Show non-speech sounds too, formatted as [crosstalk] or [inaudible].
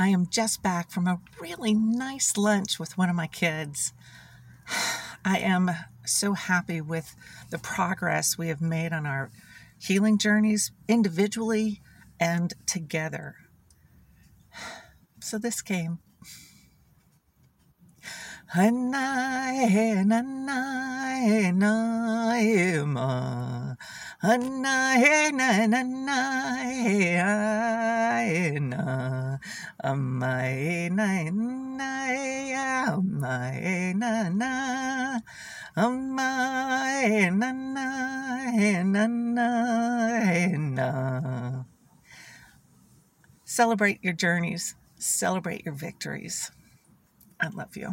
I am just back from a really nice lunch with one of my kids. [sighs] I am so happy with the progress we have made on our healing journeys individually and together. [sighs] So this came. Na. Amai, nai, nai, amai, na, na. Amai, na, na, na, na, na. Celebrate your journeys. Celebrate your victories. I love you.